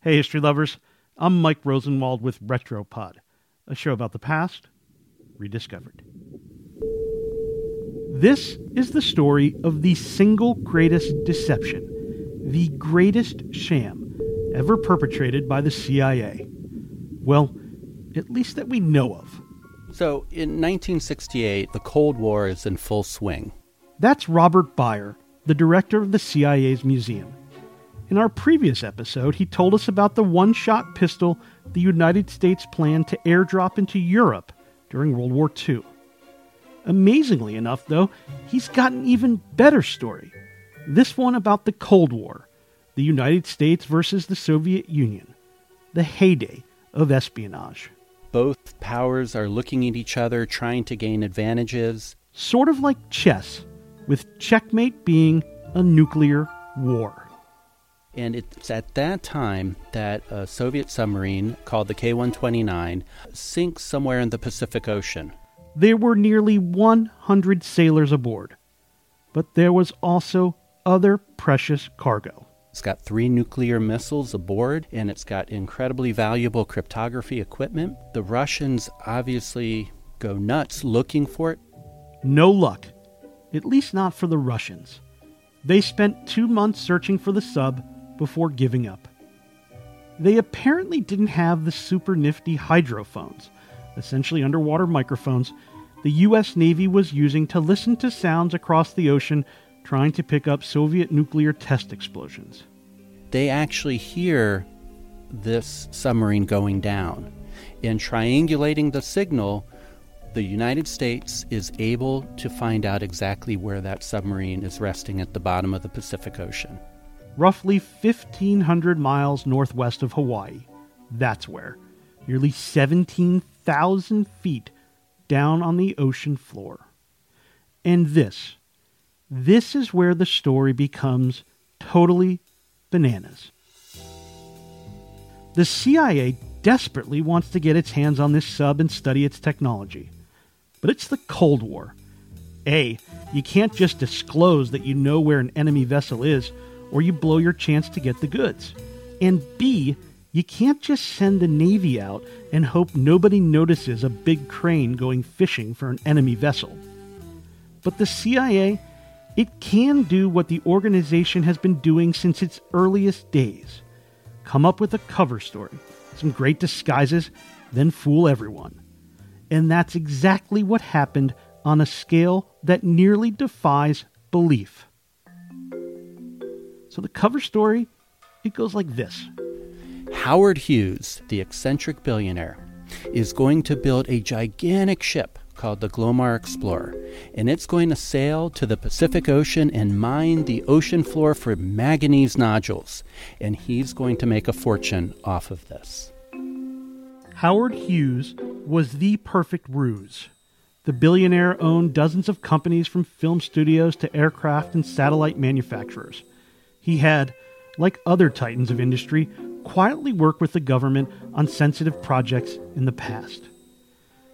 Hey, history lovers. I'm Mike Rosenwald with Retropod, a show about the past rediscovered. This is the story of the single greatest deception, the greatest sham ever perpetrated by the CIA. Well, at least that we know of. So, in 1968, the Cold War is in full swing. That's Robert Byer, the director of the CIA's museum. In our previous episode, he told us about the one shot pistol the United States planned to airdrop into Europe during World War II. Amazingly enough, though, he's got an even better story. This one about the Cold War, the United States versus the Soviet Union, the heyday of espionage. Both powers are looking at each other, trying to gain advantages. Sort of like chess, with checkmate being a nuclear war. And it's at that time that a Soviet submarine called the K 129 sinks somewhere in the Pacific Ocean. There were nearly 100 sailors aboard, but there was also other precious cargo. It's got three nuclear missiles aboard, and it's got incredibly valuable cryptography equipment. The Russians obviously go nuts looking for it. No luck, at least not for the Russians. They spent two months searching for the sub before giving up. They apparently didn't have the super nifty hydrophones, essentially underwater microphones, the U.S. Navy was using to listen to sounds across the ocean trying to pick up Soviet nuclear test explosions. They actually hear this submarine going down. In triangulating the signal, the United States is able to find out exactly where that submarine is resting at the bottom of the Pacific Ocean roughly 1,500 miles northwest of Hawaii. That's where, nearly 17,000 feet down on the ocean floor. And this, this is where the story becomes totally bananas. The CIA desperately wants to get its hands on this sub and study its technology. But it's the Cold War. A, you can't just disclose that you know where an enemy vessel is or you blow your chance to get the goods. And B, you can't just send the Navy out and hope nobody notices a big crane going fishing for an enemy vessel. But the CIA, it can do what the organization has been doing since its earliest days come up with a cover story, some great disguises, then fool everyone. And that's exactly what happened on a scale that nearly defies belief. So the cover story, it goes like this. Howard Hughes, the eccentric billionaire, is going to build a gigantic ship called the Glomar Explorer, and it's going to sail to the Pacific Ocean and mine the ocean floor for manganese nodules, and he's going to make a fortune off of this. Howard Hughes was the perfect ruse. The billionaire owned dozens of companies from film studios to aircraft and satellite manufacturers. He had, like other titans of industry, quietly worked with the government on sensitive projects in the past.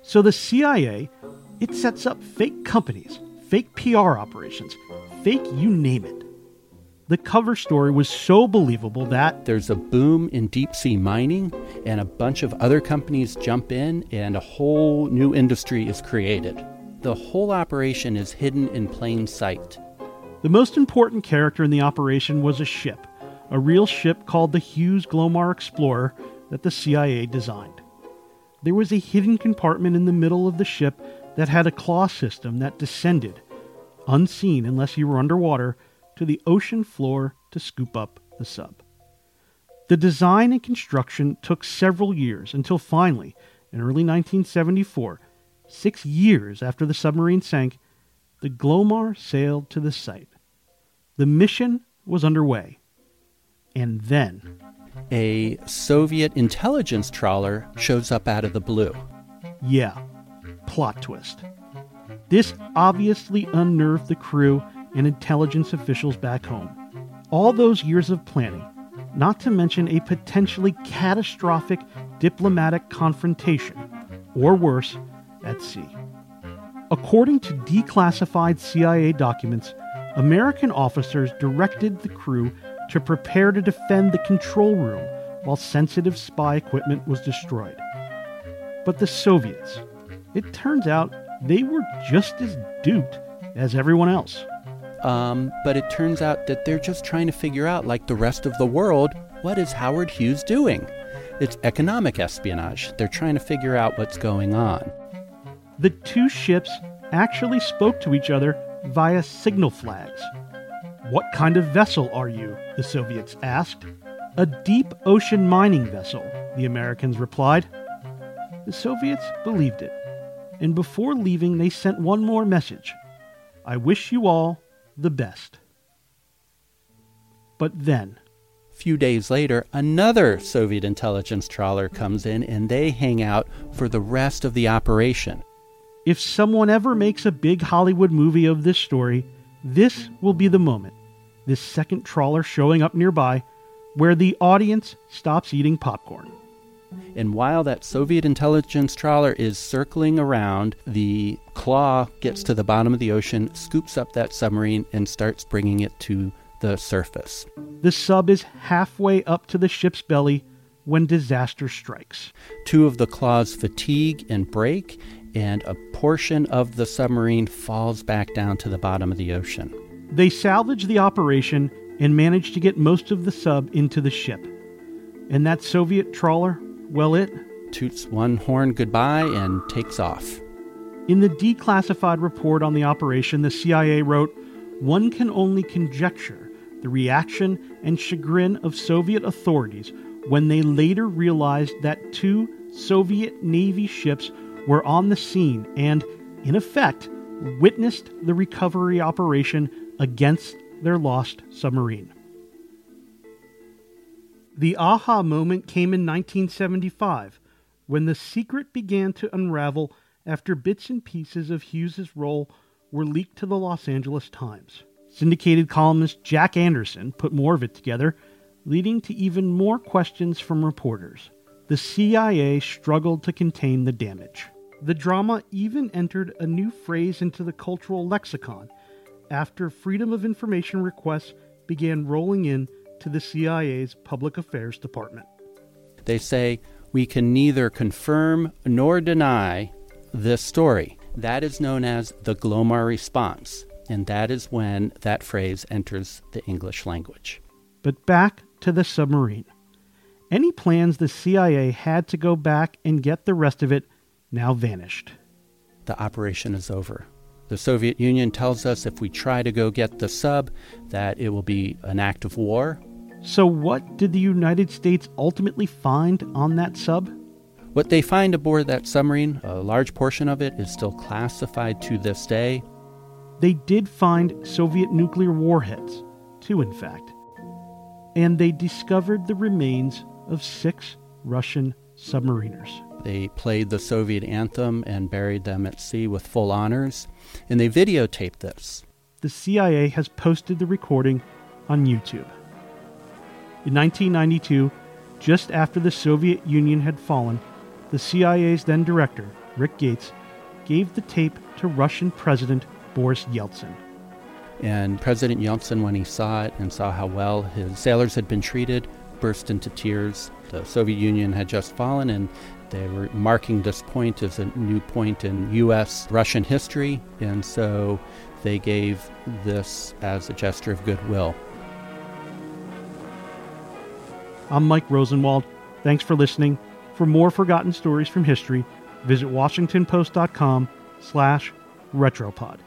So the CIA, it sets up fake companies, fake PR operations, fake you name it. The cover story was so believable that there's a boom in deep sea mining, and a bunch of other companies jump in, and a whole new industry is created. The whole operation is hidden in plain sight. The most important character in the operation was a ship, a real ship called the Hughes Glomar Explorer that the CIA designed. There was a hidden compartment in the middle of the ship that had a claw system that descended, unseen unless you were underwater, to the ocean floor to scoop up the sub. The design and construction took several years until finally, in early 1974, six years after the submarine sank, the Glomar sailed to the site. The mission was underway. And then. A Soviet intelligence trawler shows up out of the blue. Yeah, plot twist. This obviously unnerved the crew and intelligence officials back home. All those years of planning, not to mention a potentially catastrophic diplomatic confrontation, or worse, at sea. According to declassified CIA documents, American officers directed the crew to prepare to defend the control room while sensitive spy equipment was destroyed. But the Soviets, it turns out they were just as duped as everyone else. Um, but it turns out that they're just trying to figure out, like the rest of the world, what is Howard Hughes doing? It's economic espionage. They're trying to figure out what's going on. The two ships actually spoke to each other via signal flags. What kind of vessel are you? the Soviets asked. A deep ocean mining vessel, the Americans replied. The Soviets believed it, and before leaving, they sent one more message I wish you all the best. But then, few days later, another Soviet intelligence trawler comes in and they hang out for the rest of the operation. If someone ever makes a big Hollywood movie of this story, this will be the moment. This second trawler showing up nearby where the audience stops eating popcorn. And while that Soviet intelligence trawler is circling around, the claw gets to the bottom of the ocean, scoops up that submarine, and starts bringing it to the surface. The sub is halfway up to the ship's belly when disaster strikes. Two of the claws fatigue and break, and a portion of the submarine falls back down to the bottom of the ocean. They salvage the operation and manage to get most of the sub into the ship. And that Soviet trawler well, it toots one horn goodbye and takes off. In the declassified report on the operation, the CIA wrote one can only conjecture the reaction and chagrin of Soviet authorities when they later realized that two Soviet Navy ships were on the scene and, in effect, witnessed the recovery operation against their lost submarine. The aha moment came in 1975 when the secret began to unravel after bits and pieces of Hughes's role were leaked to the Los Angeles Times. Syndicated columnist Jack Anderson put more of it together, leading to even more questions from reporters. The CIA struggled to contain the damage. The drama even entered a new phrase into the cultural lexicon after Freedom of Information requests began rolling in to the CIA's Public Affairs Department. They say, we can neither confirm nor deny this story. That is known as the Glomar response, and that is when that phrase enters the English language. But back to the submarine. Any plans the CIA had to go back and get the rest of it now vanished. The operation is over. The Soviet Union tells us if we try to go get the sub, that it will be an act of war. So, what did the United States ultimately find on that sub? What they find aboard that submarine, a large portion of it is still classified to this day. They did find Soviet nuclear warheads, two in fact. And they discovered the remains of six Russian submariners. They played the Soviet anthem and buried them at sea with full honors, and they videotaped this. The CIA has posted the recording on YouTube. In 1992, just after the Soviet Union had fallen, the CIA's then director, Rick Gates, gave the tape to Russian President Boris Yeltsin. And President Yeltsin, when he saw it and saw how well his sailors had been treated, burst into tears. The Soviet Union had just fallen, and they were marking this point as a new point in U.S. Russian history, and so they gave this as a gesture of goodwill. I'm Mike Rosenwald. Thanks for listening. For more forgotten stories from history, visit WashingtonPost.com slash retropod.